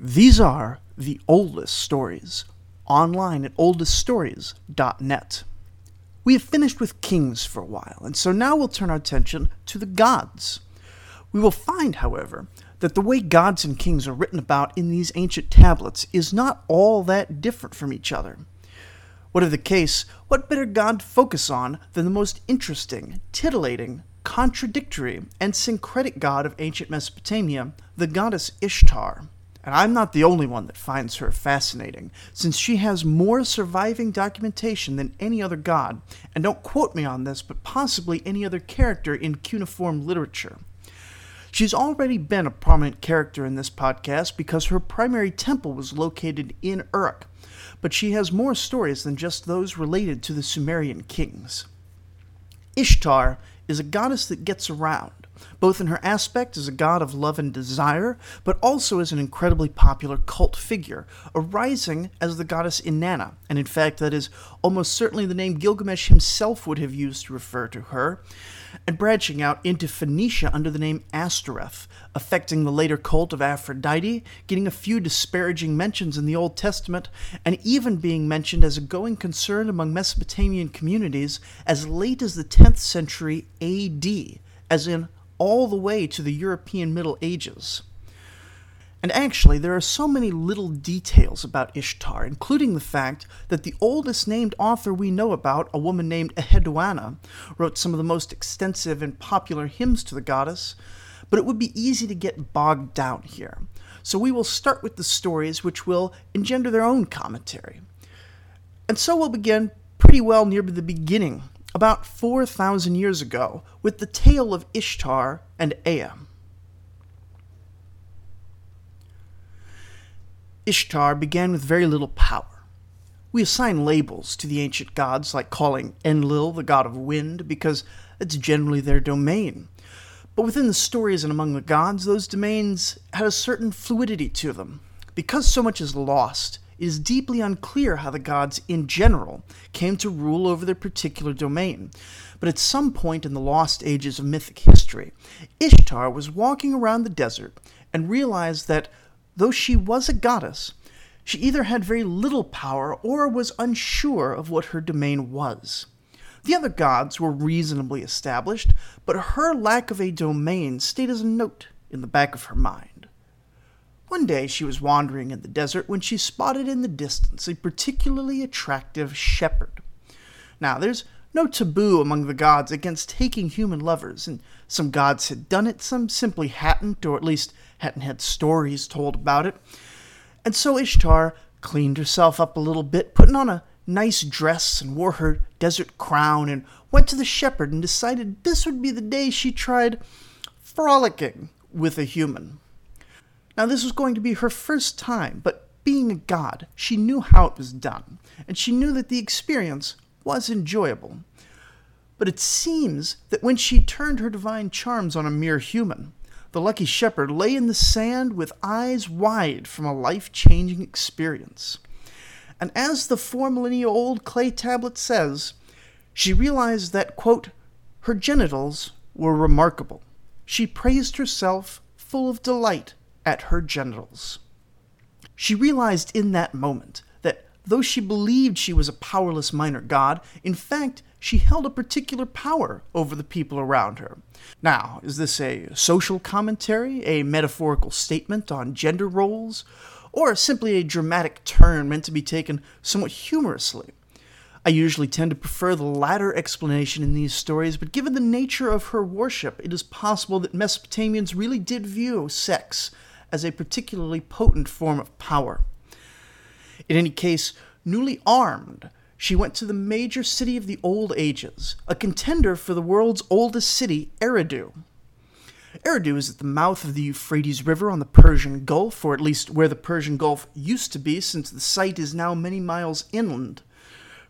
These are the oldest stories, online at oldeststories.net. We have finished with kings for a while, and so now we'll turn our attention to the gods. We will find, however, that the way gods and kings are written about in these ancient tablets is not all that different from each other. Whatever the case, what better god to focus on than the most interesting, titillating, contradictory, and syncretic god of ancient Mesopotamia, the goddess Ishtar? And I'm not the only one that finds her fascinating, since she has more surviving documentation than any other god, and don't quote me on this, but possibly any other character in cuneiform literature. She's already been a prominent character in this podcast because her primary temple was located in Uruk, but she has more stories than just those related to the Sumerian kings. Ishtar is a goddess that gets around both in her aspect as a god of love and desire, but also as an incredibly popular cult figure, arising as the goddess Inanna, and in fact, that is almost certainly the name Gilgamesh himself would have used to refer to her, and branching out into Phoenicia under the name Ashtoreth, affecting the later cult of Aphrodite, getting a few disparaging mentions in the Old Testament, and even being mentioned as a going concern among Mesopotamian communities as late as the 10th century AD, as in all the way to the European Middle Ages. And actually, there are so many little details about Ishtar, including the fact that the oldest named author we know about, a woman named Enheduanna, wrote some of the most extensive and popular hymns to the goddess, but it would be easy to get bogged down here. So we will start with the stories which will engender their own commentary. And so we'll begin pretty well near the beginning about 4,000 years ago with the tale of Ishtar and Ea. Ishtar began with very little power. We assign labels to the ancient gods, like calling Enlil the god of wind, because it's generally their domain. But within the stories and among the gods, those domains had a certain fluidity to them. Because so much is lost, it is deeply unclear how the gods in general came to rule over their particular domain. But at some point in the lost ages of mythic history, Ishtar was walking around the desert and realized that though she was a goddess, she either had very little power or was unsure of what her domain was. The other gods were reasonably established, but her lack of a domain stayed as a note in the back of her mind. One day she was wandering in the desert when she spotted in the distance a particularly attractive shepherd. Now, there's no taboo among the gods against taking human lovers, and some gods had done it, some simply hadn't, or at least hadn't had stories told about it. And so Ishtar cleaned herself up a little bit, putting on a nice dress and wore her desert crown, and went to the shepherd and decided this would be the day she tried frolicking with a human. Now, this was going to be her first time, but being a god, she knew how it was done, and she knew that the experience was enjoyable. But it seems that when she turned her divine charms on a mere human, the lucky shepherd lay in the sand with eyes wide from a life changing experience. And as the four millennia old clay tablet says, she realized that, quote, her genitals were remarkable. She praised herself full of delight at her genitals. She realized in that moment that though she believed she was a powerless minor god, in fact, she held a particular power over the people around her. Now, is this a social commentary, a metaphorical statement on gender roles, or simply a dramatic turn meant to be taken somewhat humorously? I usually tend to prefer the latter explanation in these stories, but given the nature of her worship, it is possible that Mesopotamians really did view sex as a particularly potent form of power. In any case, newly armed, she went to the major city of the Old Ages, a contender for the world's oldest city, Eridu. Eridu is at the mouth of the Euphrates River on the Persian Gulf, or at least where the Persian Gulf used to be, since the site is now many miles inland.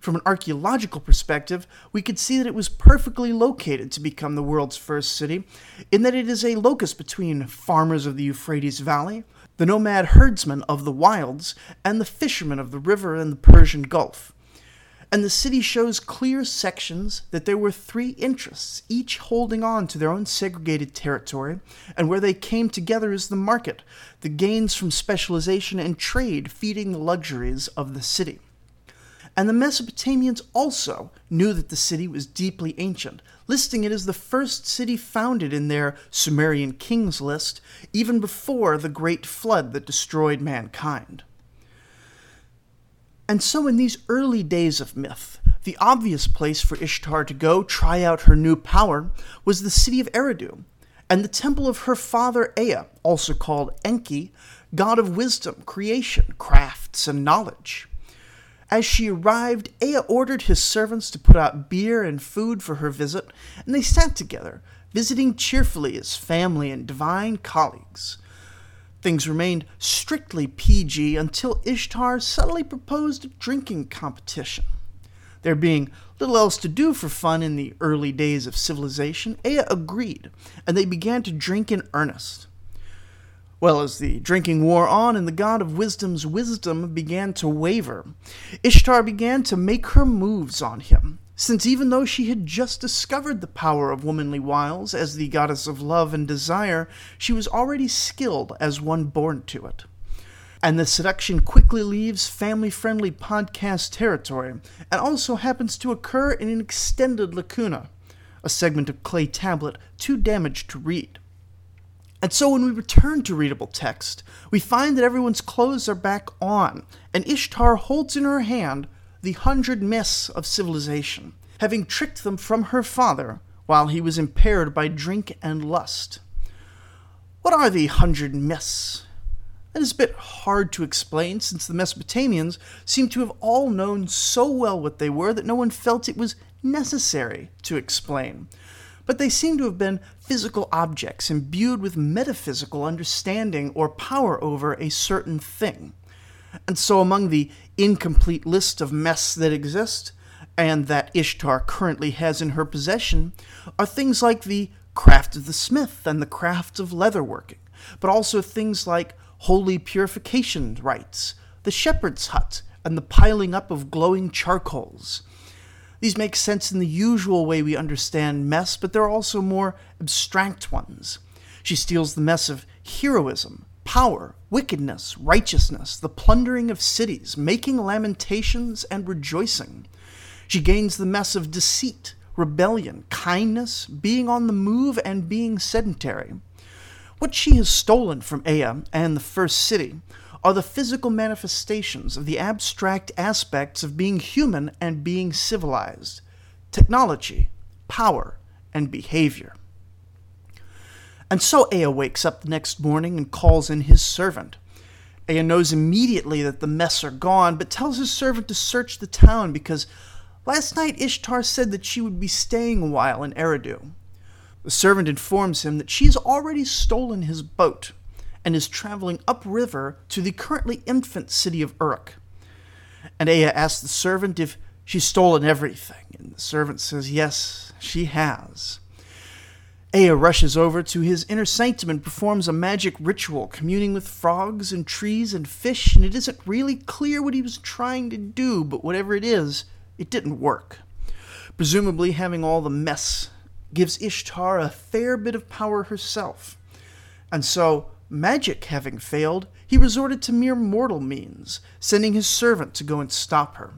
From an archaeological perspective, we could see that it was perfectly located to become the world's first city, in that it is a locus between farmers of the Euphrates Valley, the nomad herdsmen of the wilds, and the fishermen of the river and the Persian Gulf. and the city shows clear sections that there were three interests, each holding on to their own segregated territory, and where they came together is the market, the gains from specialization and trade feeding the luxuries of the city. And the Mesopotamians also knew that the city was deeply ancient, listing it as the first city founded in their Sumerian kings list, even before the great flood that destroyed mankind. And so, in these early days of myth, the obvious place for Ishtar to go try out her new power was the city of Eridu, and the temple of her father Ea, also called Enki, god of wisdom, creation, crafts, and knowledge. As she arrived, Ea ordered his servants to put out beer and food for her visit, and they sat together, visiting cheerfully as family and divine colleagues. Things remained strictly PG until Ishtar suddenly proposed a drinking competition. There being little else to do for fun in the early days of civilization, Ea agreed, and they began to drink in earnest. Well, as the drinking wore on and the god of wisdom's wisdom began to waver, Ishtar began to make her moves on him, since even though she had just discovered the power of womanly wiles as the goddess of love and desire, she was already skilled as one born to it. And the seduction quickly leaves family friendly podcast territory and also happens to occur in an extended lacuna, a segment of clay tablet too damaged to read. And so when we return to readable text, we find that everyone's clothes are back on, and Ishtar holds in her hand the hundred myths of civilization, having tricked them from her father while he was impaired by drink and lust. What are the hundred myths? That is a bit hard to explain since the Mesopotamians seem to have all known so well what they were that no one felt it was necessary to explain. But they seem to have been physical objects imbued with metaphysical understanding or power over a certain thing. And so, among the incomplete list of mess that exist, and that Ishtar currently has in her possession, are things like the craft of the smith and the craft of leatherworking, but also things like holy purification rites, the shepherd's hut, and the piling up of glowing charcoals. These make sense in the usual way we understand mess, but there are also more abstract ones. She steals the mess of heroism, power, wickedness, righteousness, the plundering of cities, making lamentations and rejoicing. She gains the mess of deceit, rebellion, kindness, being on the move, and being sedentary. What she has stolen from Ea and the first city are the physical manifestations of the abstract aspects of being human and being civilized technology, power, and behavior. And so Ea wakes up the next morning and calls in his servant. Ea knows immediately that the mess are gone, but tells his servant to search the town because last night Ishtar said that she would be staying a while in Eridu. The servant informs him that she has already stolen his boat and is traveling upriver to the currently infant city of Uruk. And Ea asks the servant if she's stolen everything, and the servant says, Yes, she has. Ea rushes over to his inner sanctum and performs a magic ritual, communing with frogs and trees and fish, and it isn't really clear what he was trying to do, but whatever it is, it didn't work. Presumably, having all the mess gives Ishtar a fair bit of power herself. And so, magic having failed, he resorted to mere mortal means, sending his servant to go and stop her.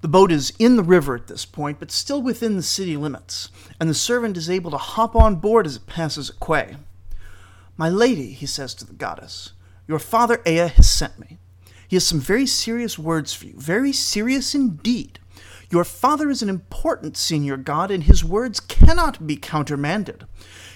The boat is in the river at this point, but still within the city limits, and the servant is able to hop on board as it passes a quay. My lady, he says to the goddess, your father Ea has sent me. He has some very serious words for you, very serious indeed. Your father is an important senior god, and his words cannot be countermanded.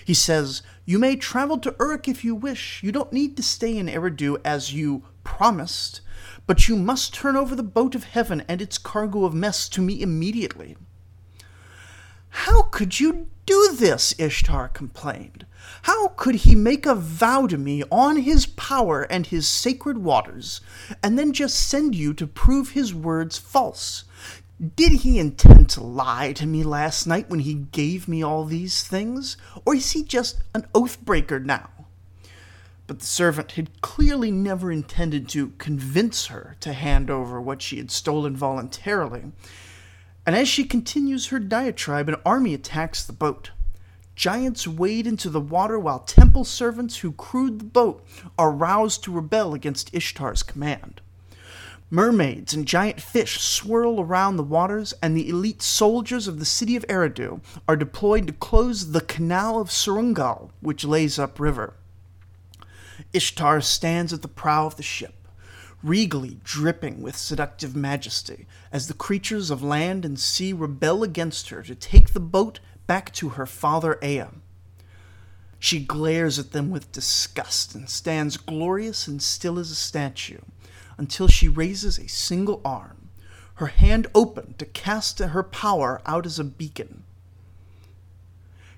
He says, You may travel to Uruk if you wish. You don't need to stay in Eridu as you promised but you must turn over the boat of heaven and its cargo of mess to me immediately. How could you do this? Ishtar complained. How could he make a vow to me on his power and his sacred waters, and then just send you to prove his words false? Did he intend to lie to me last night when he gave me all these things, or is he just an oath breaker now? but the servant had clearly never intended to convince her to hand over what she had stolen voluntarily. And as she continues her diatribe, an army attacks the boat. Giants wade into the water while temple servants who crewed the boat are roused to rebel against Ishtar's command. Mermaids and giant fish swirl around the waters, and the elite soldiers of the city of Eridu are deployed to close the canal of Surungal, which lays upriver. Ishtar stands at the prow of the ship, regally dripping with seductive majesty, as the creatures of land and sea rebel against her to take the boat back to her father Ea. She glares at them with disgust and stands glorious and still as a statue until she raises a single arm, her hand open to cast her power out as a beacon.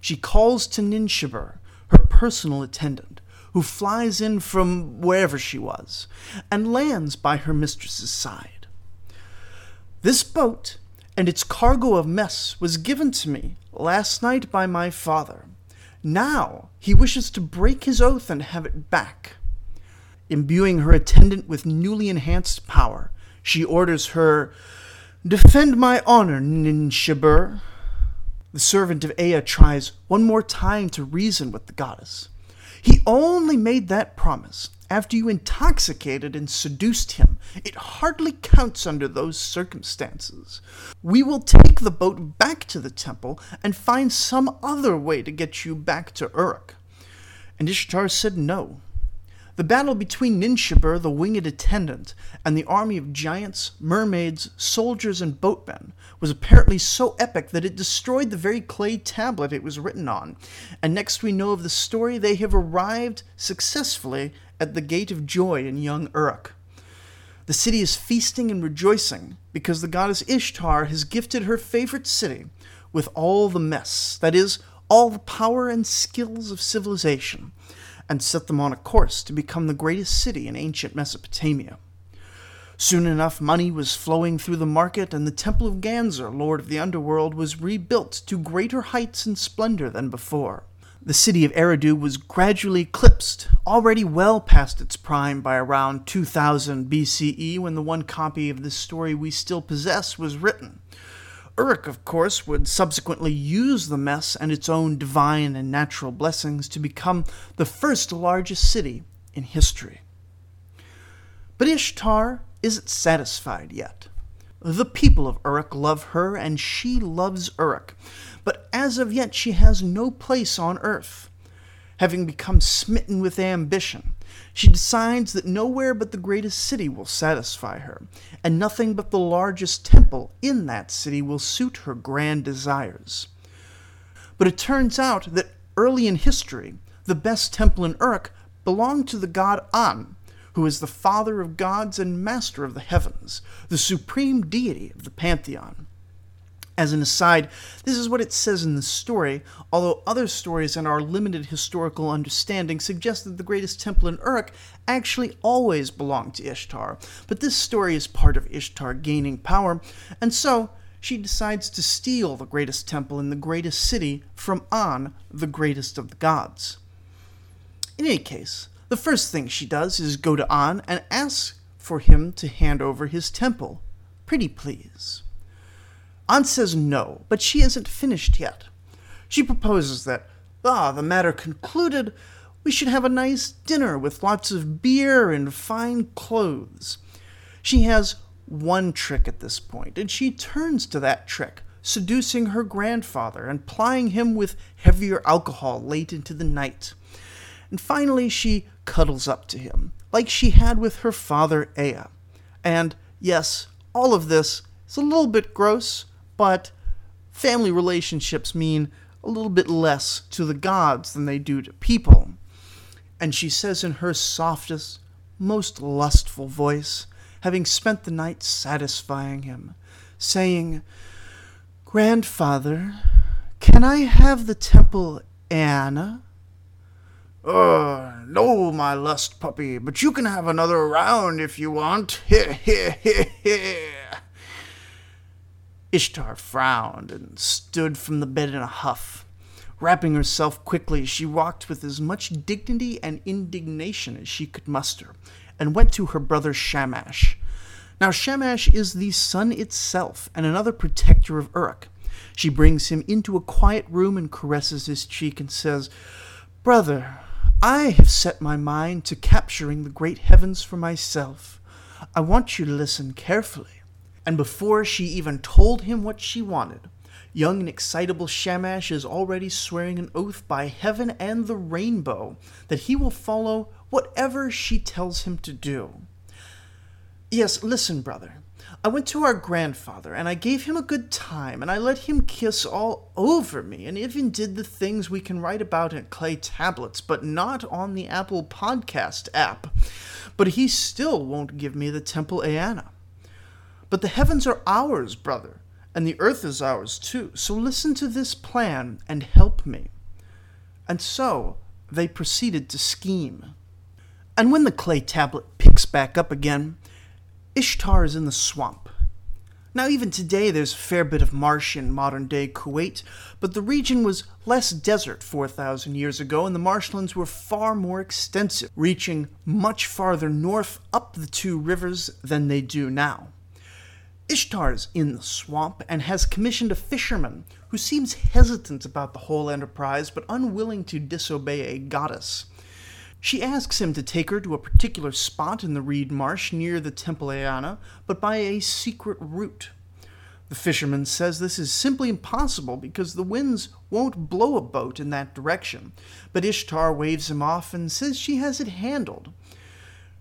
She calls to Ninshibur, her personal attendant, who flies in from wherever she was and lands by her mistress's side. This boat and its cargo of mess was given to me last night by my father. Now he wishes to break his oath and have it back. Imbuing her attendant with newly enhanced power, she orders her, Defend my honor, Ninshibur. The servant of Ea tries one more time to reason with the goddess. He only made that promise after you intoxicated and seduced him. It hardly counts under those circumstances. We will take the boat back to the temple and find some other way to get you back to Uruk. And Ishtar said no. The battle between Ninshibur, the winged attendant, and the army of giants, mermaids, soldiers, and boatmen was apparently so epic that it destroyed the very clay tablet it was written on. And next we know of the story, they have arrived successfully at the Gate of Joy in young Uruk. The city is feasting and rejoicing because the goddess Ishtar has gifted her favorite city with all the mess, that is, all the power and skills of civilization and set them on a course to become the greatest city in ancient Mesopotamia. Soon enough, money was flowing through the market, and the Temple of Ganzer, Lord of the Underworld, was rebuilt to greater heights and splendor than before. The city of Eridu was gradually eclipsed, already well past its prime by around 2000 BCE when the one copy of this story we still possess was written. Uruk, of course, would subsequently use the mess and its own divine and natural blessings to become the first largest city in history. But Ishtar isn't satisfied yet. The people of Uruk love her, and she loves Uruk, but as of yet she has no place on earth. Having become smitten with ambition, she decides that nowhere but the greatest city will satisfy her, and nothing but the largest temple in that city will suit her grand desires. But it turns out that early in history, the best temple in Uruk belonged to the god An, who is the father of gods and master of the heavens, the supreme deity of the pantheon. As an aside, this is what it says in the story, although other stories and our limited historical understanding suggest that the greatest temple in Uruk actually always belonged to Ishtar. But this story is part of Ishtar gaining power, and so she decides to steal the greatest temple in the greatest city from An, the greatest of the gods. In any case, the first thing she does is go to An and ask for him to hand over his temple. Pretty please. An says no, but she isn't finished yet. She proposes that, ah, the matter concluded, we should have a nice dinner with lots of beer and fine clothes. She has one trick at this point, and she turns to that trick, seducing her grandfather and plying him with heavier alcohol late into the night. And finally, she cuddles up to him, like she had with her father Ea. And yes, all of this is a little bit gross, but family relationships mean a little bit less to the gods than they do to people. And she says in her softest, most lustful voice, having spent the night satisfying him, saying, Grandfather, can I have the temple Eanna? Uh, no, my lust puppy, but you can have another round if you want. Heh, heh, heh, heh. Ishtar frowned and stood from the bed in a huff. Wrapping herself quickly, she walked with as much dignity and indignation as she could muster, and went to her brother Shamash. Now Shamash is the sun itself, and another protector of Uruk. She brings him into a quiet room and caresses his cheek and says, Brother, I have set my mind to capturing the great heavens for myself. I want you to listen carefully. And before she even told him what she wanted, Young and excitable Shamash is already swearing an oath by heaven and the rainbow that he will follow whatever she tells him to do. Yes, listen, brother. I went to our grandfather, and I gave him a good time, and I let him kiss all over me, and even did the things we can write about in clay tablets, but not on the Apple Podcast app. But he still won't give me the Temple Eanna. But the heavens are ours, brother, and the earth is ours too. So listen to this plan and help me. And so they proceeded to scheme. And when the clay tablet picks back up again, Ishtar is in the swamp. Now, even today, there's a fair bit of marsh in modern day Kuwait, but the region was less desert 4,000 years ago, and the marshlands were far more extensive, reaching much farther north up the two rivers than they do now. Ishtar's in the swamp and has commissioned a fisherman who seems hesitant about the whole enterprise but unwilling to disobey a goddess. She asks him to take her to a particular spot in the reed marsh near the Temple Eanna, but by a secret route. The fisherman says this is simply impossible because the winds won't blow a boat in that direction, but Ishtar waves him off and says she has it handled.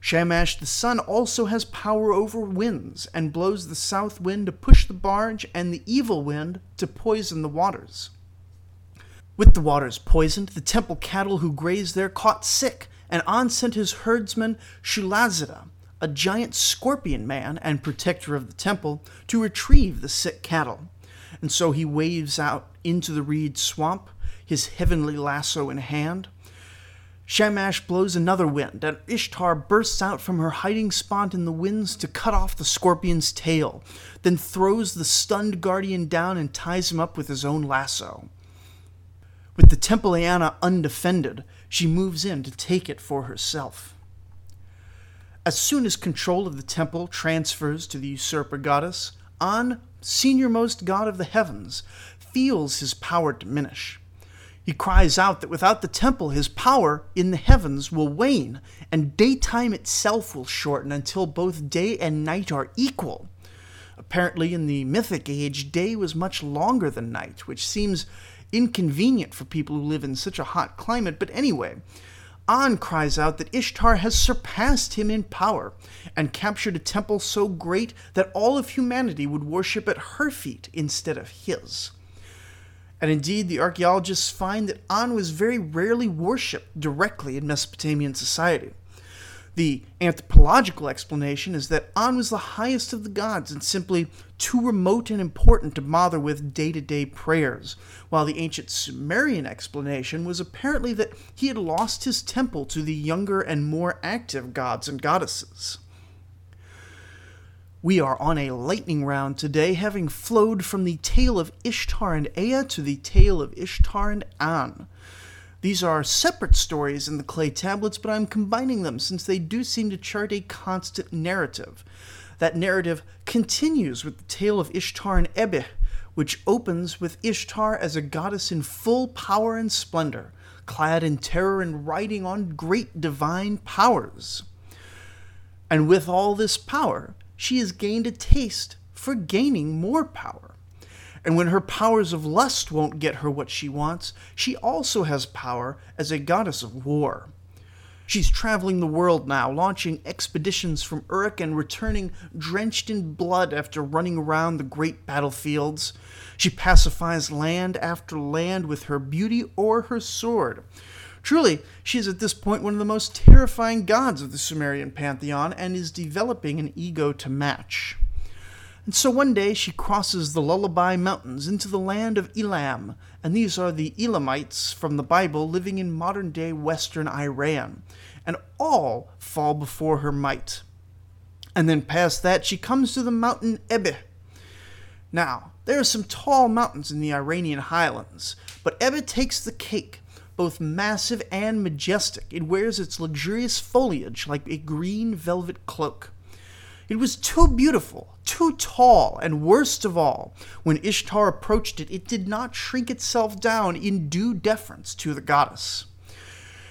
Shamash the sun also has power over winds and blows the south wind to push the barge and the evil wind to poison the waters. With the waters poisoned, the temple cattle who grazed there caught sick, and An sent his herdsman Shulazida, a giant scorpion man and protector of the temple, to retrieve the sick cattle. And so he waves out into the reed swamp, his heavenly lasso in hand. Shamash blows another wind, and Ishtar bursts out from her hiding spot in the winds to cut off the scorpion's tail, then throws the stunned guardian down and ties him up with his own lasso. With the Temple Eanna undefended, she moves in to take it for herself. As soon as control of the temple transfers to the usurper goddess, An, seniormost god of the heavens, feels his power diminish. He cries out that without the temple, his power in the heavens will wane, and daytime itself will shorten until both day and night are equal. Apparently, in the mythic age, day was much longer than night, which seems inconvenient for people who live in such a hot climate, but anyway. An cries out that Ishtar has surpassed him in power and captured a temple so great that all of humanity would worship at her feet instead of his. And indeed, the archaeologists find that An was very rarely worshipped directly in Mesopotamian society. The anthropological explanation is that An was the highest of the gods and simply too remote and important to bother with day to day prayers, while the ancient Sumerian explanation was apparently that he had lost his temple to the younger and more active gods and goddesses. We are on a lightning round today, having flowed from the tale of Ishtar and Ea to the tale of Ishtar and An. These are separate stories in the clay tablets, but I'm combining them since they do seem to chart a constant narrative. That narrative continues with the tale of Ishtar and Ebeh, which opens with Ishtar as a goddess in full power and splendor, clad in terror and riding on great divine powers. And with all this power, she has gained a taste for gaining more power. And when her powers of lust won't get her what she wants, she also has power as a goddess of war. She's traveling the world now, launching expeditions from Uruk and returning drenched in blood after running around the great battlefields. She pacifies land after land with her beauty or her sword. Truly, she is at this point one of the most terrifying gods of the Sumerian pantheon and is developing an ego to match. And so one day she crosses the Lullubi Mountains into the land of Elam, and these are the Elamites from the Bible living in modern day western Iran, and all fall before her might. And then past that she comes to the mountain Ebeh, Now, there are some tall mountains in the Iranian highlands, but Ebeh takes the cake. Both massive and majestic, it wears its luxurious foliage like a green velvet cloak. It was too beautiful, too tall, and worst of all, when Ishtar approached it, it did not shrink itself down in due deference to the goddess.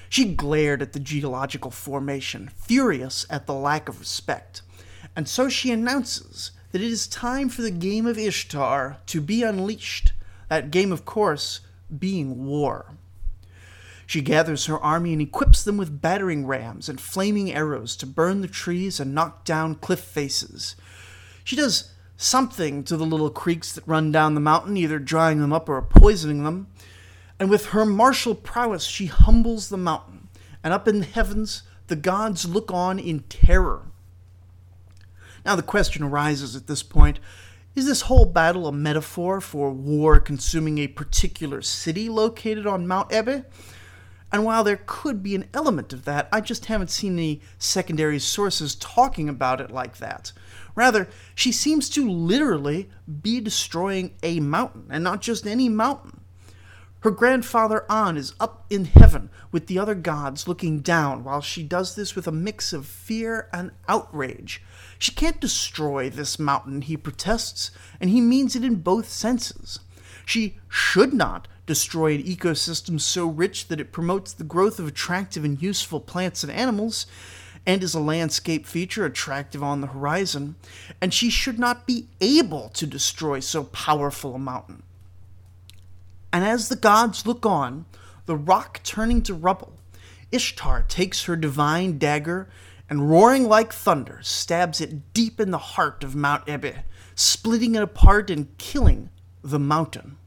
She glared at the geological formation, furious at the lack of respect, and so she announces that it is time for the game of Ishtar to be unleashed, that game, of course, being war. She gathers her army and equips them with battering rams and flaming arrows to burn the trees and knock down cliff faces. She does something to the little creeks that run down the mountain, either drying them up or poisoning them. And with her martial prowess, she humbles the mountain. And up in the heavens, the gods look on in terror. Now, the question arises at this point is this whole battle a metaphor for war consuming a particular city located on Mount Ebeh? And while there could be an element of that, I just haven't seen any secondary sources talking about it like that. Rather, she seems to literally be destroying a mountain, and not just any mountain. Her grandfather An is up in heaven with the other gods looking down while she does this with a mix of fear and outrage. She can't destroy this mountain, he protests, and he means it in both senses. She should not destroy an ecosystem so rich that it promotes the growth of attractive and useful plants and animals, and is a landscape feature attractive on the horizon, and she should not be able to destroy so powerful a mountain. And as the gods look on, the rock turning to rubble, Ishtar takes her divine dagger and, roaring like thunder, stabs it deep in the heart of Mount Ebeh, splitting it apart and killing the mountain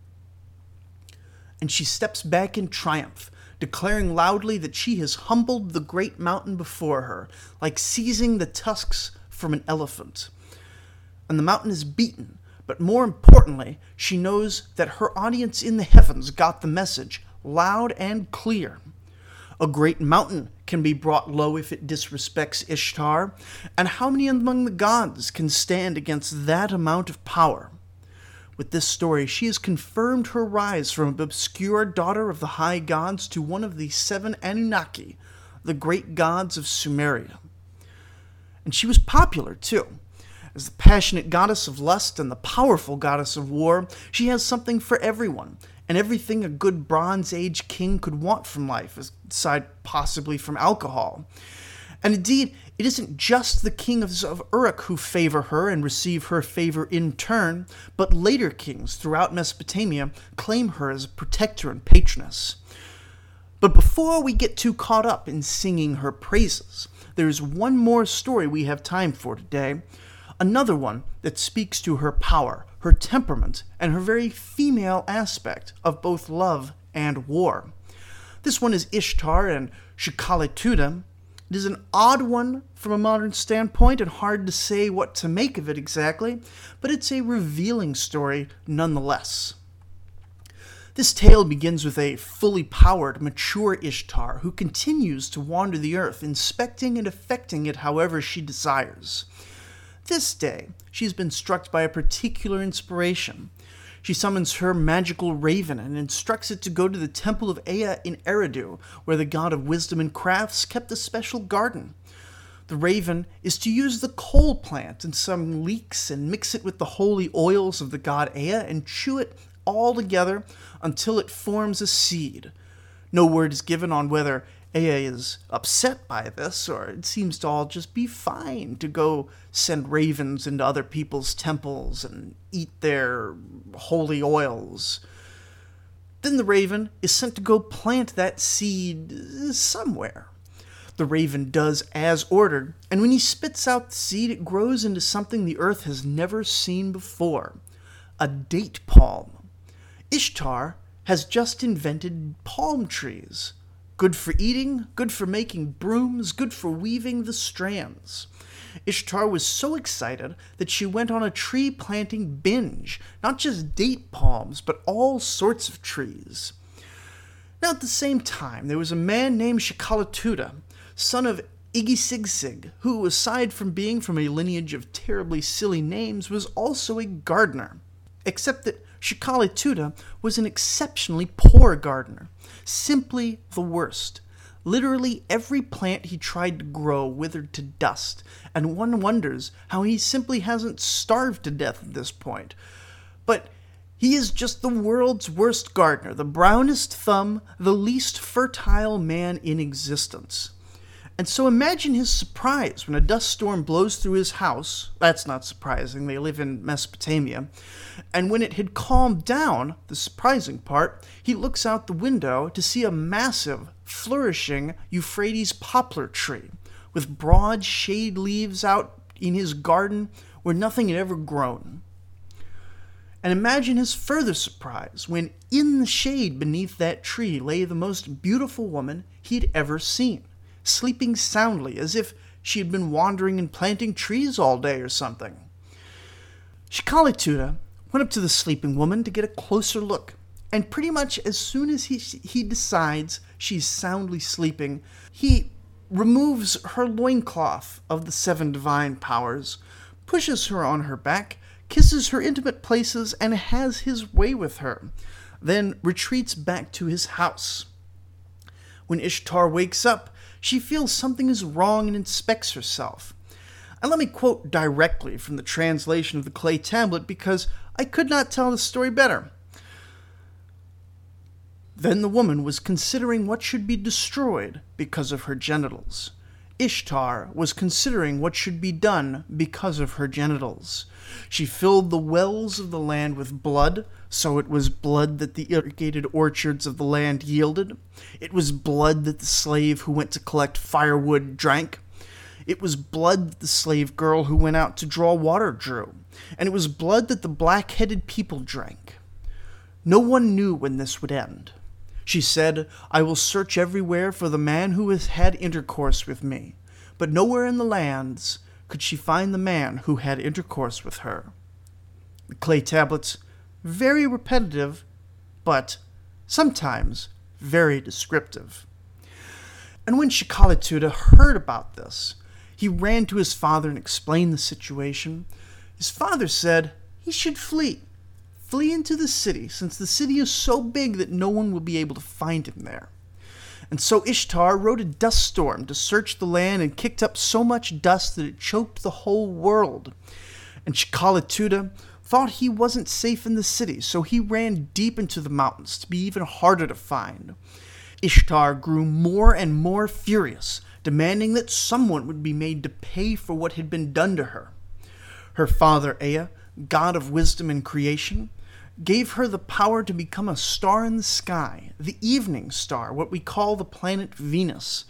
and she steps back in triumph, declaring loudly that she has humbled the great mountain before her, like seizing the tusks from an elephant. And the mountain is beaten, but more importantly, she knows that her audience in the heavens got the message loud and clear. A great mountain can be brought low if it disrespects Ishtar, and how many among the gods can stand against that amount of power? With this story, she has confirmed her rise from an obscure daughter of the high gods to one of the seven Anunnaki, the great gods of Sumeria. And she was popular, too. As the passionate goddess of lust and the powerful goddess of war, she has something for everyone, and everything a good Bronze Age king could want from life, aside possibly from alcohol. And indeed, it isn't just the kings of Uruk who favor her and receive her favor in turn, but later kings throughout Mesopotamia claim her as a protector and patroness. But before we get too caught up in singing her praises, there is one more story we have time for today. Another one that speaks to her power, her temperament, and her very female aspect of both love and war. This one is Ishtar and Shikalituda, it is an odd one from a modern standpoint and hard to say what to make of it exactly, but it's a revealing story nonetheless. This tale begins with a fully powered, mature Ishtar who continues to wander the earth, inspecting and affecting it however she desires. This day, she has been struck by a particular inspiration. She summons her magical raven and instructs it to go to the temple of Ea in Eridu, where the god of wisdom and crafts kept a special garden. The raven is to use the coal plant in some leeks and mix it with the holy oils of the god Ea and chew it all together until it forms a seed. No word is given on whether Ea is upset by this, or it seems to all just be fine to go send ravens into other people's temples and eat their holy oils. Then the raven is sent to go plant that seed somewhere. The raven does as ordered, and when he spits out the seed, it grows into something the earth has never seen before a date palm. Ishtar has just invented palm trees. Good for eating, good for making brooms, good for weaving the strands. Ishtar was so excited that she went on a tree planting binge, not just date palms, but all sorts of trees. Now, at the same time, there was a man named Shikalituda, son of Igisigsig, who, aside from being from a lineage of terribly silly names, was also a gardener. except that Shikalituda was an exceptionally poor gardener, simply the worst. Literally every plant he tried to grow withered to dust, and one wonders how he simply hasn't starved to death at this point. But he is just the world's worst gardener, the brownest thumb, the least fertile man in existence. And so imagine his surprise when a dust storm blows through his house. That's not surprising, they live in Mesopotamia. And when it had calmed down, the surprising part, he looks out the window to see a massive, flourishing Euphrates poplar tree with broad shade leaves out in his garden where nothing had ever grown. And imagine his further surprise when in the shade beneath that tree lay the most beautiful woman he'd ever seen sleeping soundly as if she had been wandering and planting trees all day or something. Shikalituda went up to the sleeping woman to get a closer look, and pretty much as soon as he, he decides she's soundly sleeping, he removes her loincloth of the seven divine powers, pushes her on her back, kisses her intimate places, and has his way with her, then retreats back to his house. When Ishtar wakes up, she feels something is wrong and inspects herself. And let me quote directly from the translation of the clay tablet because I could not tell the story better. Then the woman was considering what should be destroyed because of her genitals. Ishtar was considering what should be done because of her genitals. She filled the wells of the land with blood, so it was blood that the irrigated orchards of the land yielded. It was blood that the slave who went to collect firewood drank. It was blood that the slave girl who went out to draw water drew. And it was blood that the black headed people drank. No one knew when this would end. She said, I will search everywhere for the man who has had intercourse with me. But nowhere in the lands could she find the man who had intercourse with her. The clay tablets, very repetitive, but sometimes very descriptive. And when Shikalituda heard about this, he ran to his father and explained the situation. His father said he should flee. Flee into the city, since the city is so big that no one will be able to find him there. And so Ishtar rode a dust storm to search the land and kicked up so much dust that it choked the whole world. And Shikalituda thought he wasn't safe in the city, so he ran deep into the mountains to be even harder to find. Ishtar grew more and more furious, demanding that someone would be made to pay for what had been done to her. Her father Ea, god of wisdom and creation, gave her the power to become a star in the sky, the evening star, what we call the planet Venus.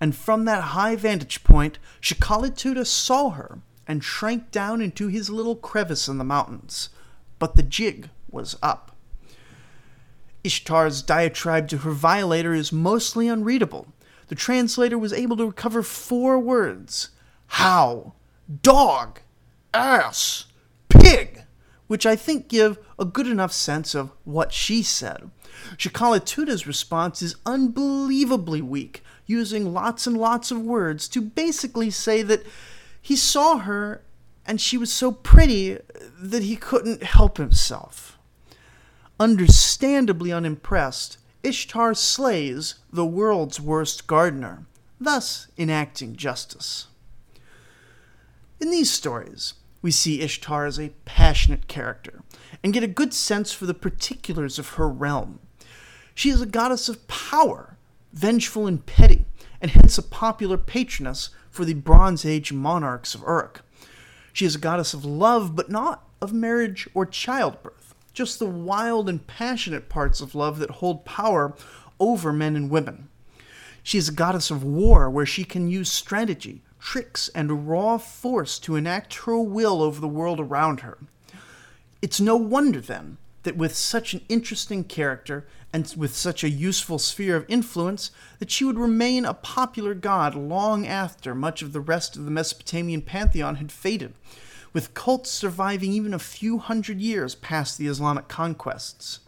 And from that high vantage point, Shikalituda saw her and shrank down into his little crevice in the mountains. But the jig was up. Ishtar's diatribe to her violator is mostly unreadable. The translator was able to recover four words how, dog, ass, pig which I think give a good enough sense of what she said. Shikalituda's response is unbelievably weak, using lots and lots of words to basically say that he saw her and she was so pretty that he couldn't help himself. Understandably unimpressed, Ishtar slays the world's worst gardener, thus enacting justice. In these stories, we see Ishtar as a passionate character and get a good sense for the particulars of her realm. She is a goddess of power, vengeful and petty, and hence a popular patroness for the Bronze Age monarchs of Uruk. She is a goddess of love, but not of marriage or childbirth, just the wild and passionate parts of love that hold power over men and women. She is a goddess of war, where she can use strategy, tricks, and raw force to enact her will over the world around her. It's no wonder, then, that with such an interesting character and with such a useful sphere of influence, that she would remain a popular god long after much of the rest of the Mesopotamian pantheon had faded, with cults surviving even a few hundred years past the Islamic conquests.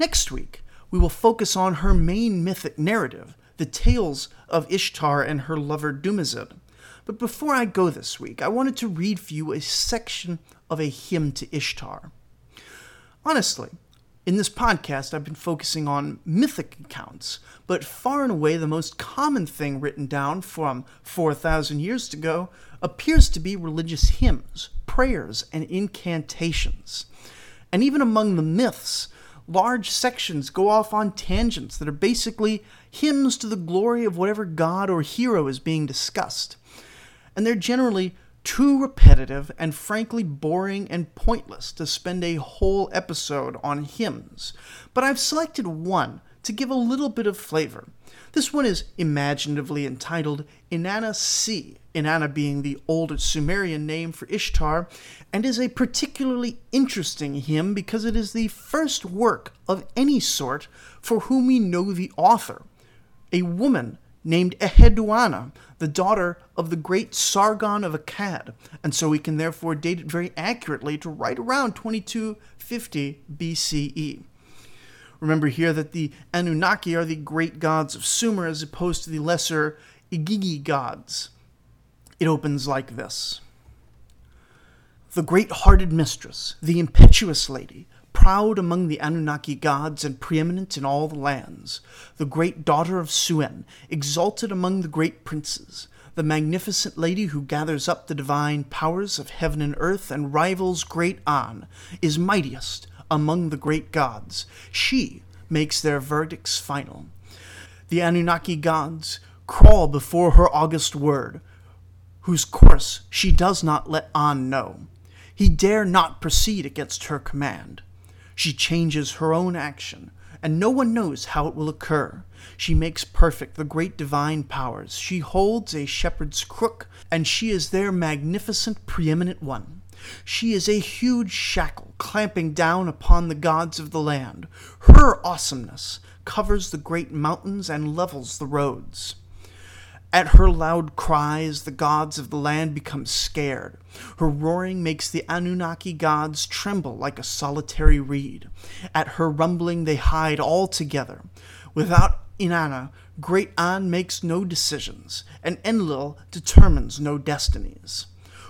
Next week, we will focus on her main mythic narrative, the tales of Ishtar and her lover Dumuzid. But before I go this week, I wanted to read for you a section of a hymn to Ishtar. Honestly, in this podcast, I've been focusing on mythic accounts, but far and away the most common thing written down from 4,000 years ago appears to be religious hymns, prayers, and incantations. And even among the myths, large sections go off on tangents that are basically hymns to the glory of whatever god or hero is being discussed. And they're generally too repetitive and frankly boring and pointless to spend a whole episode on hymns. But I've selected one to give a little bit of flavor. This one is imaginatively entitled Inanna C, Inanna being the old Sumerian name for Ishtar, and is a particularly interesting hymn because it is the first work of any sort for whom we know the author, a woman named Enheduanna, the daughter of the great Sargon of Akkad, and so we can therefore date it very accurately to right around 2250 BCE. Remember here that the Anunnaki are the great gods of Sumer as opposed to the lesser Igigi gods. It opens like this The great hearted mistress, the impetuous lady, proud among the Anunnaki gods and preeminent in all the lands, the great daughter of Suen, exalted among the great princes, the magnificent lady who gathers up the divine powers of heaven and earth and rivals great An, is mightiest among the great gods. She makes their verdicts final. The Anunnaki gods crawl before her august word, whose course she does not let An know. He dare not proceed against her command. She changes her own action, and no one knows how it will occur. She makes perfect the great divine powers. She holds a shepherd's crook, and she is their magnificent preeminent one. She is a huge shackle clamping down upon the gods of the land. Her awesomeness covers the great mountains and levels the roads. At her loud cries, the gods of the land become scared. Her roaring makes the Anunnaki gods tremble like a solitary reed. At her rumbling, they hide altogether. Without Inanna, Great An makes no decisions, and Enlil determines no destinies.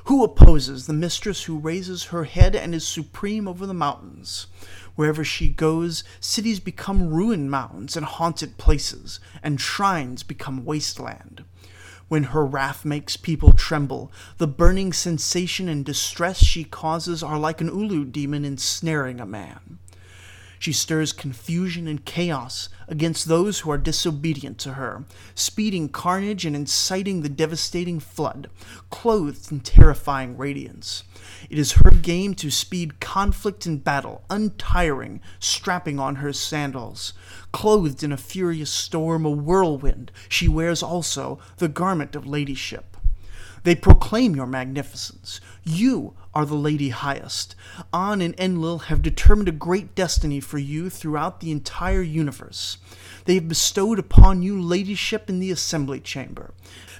Who opposes the mistress who raises her head and is supreme over the mountains? Wherever she goes, cities become ruined mounds and haunted places, and shrines become wasteland. When her wrath makes people tremble, the burning sensation and distress she causes are like an Ulu demon ensnaring a man. She stirs confusion and chaos against those who are disobedient to her, speeding carnage and inciting the devastating flood, clothed in terrifying radiance. It is her game to speed conflict and battle, untiring, strapping on her sandals. Clothed in a furious storm, a whirlwind, she wears also the garment of ladyship. They proclaim your magnificence. You are the Lady Highest. An and Enlil have determined a great destiny for you throughout the entire universe. They have bestowed upon you ladyship in the assembly chamber.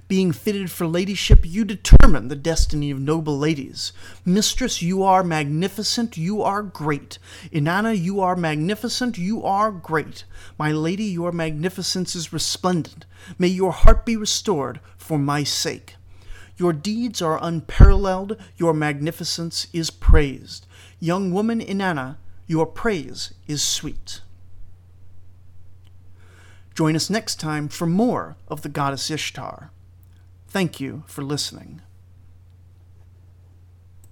Being fitted for ladyship, you determine the destiny of noble ladies. Mistress, you are magnificent, you are great. Inanna, you are magnificent, you are great. My lady, your magnificence is resplendent. May your heart be restored for my sake. Your deeds are unparalleled, your magnificence is praised. Young woman Inanna, your praise is sweet. Join us next time for more of the goddess Ishtar. Thank you for listening.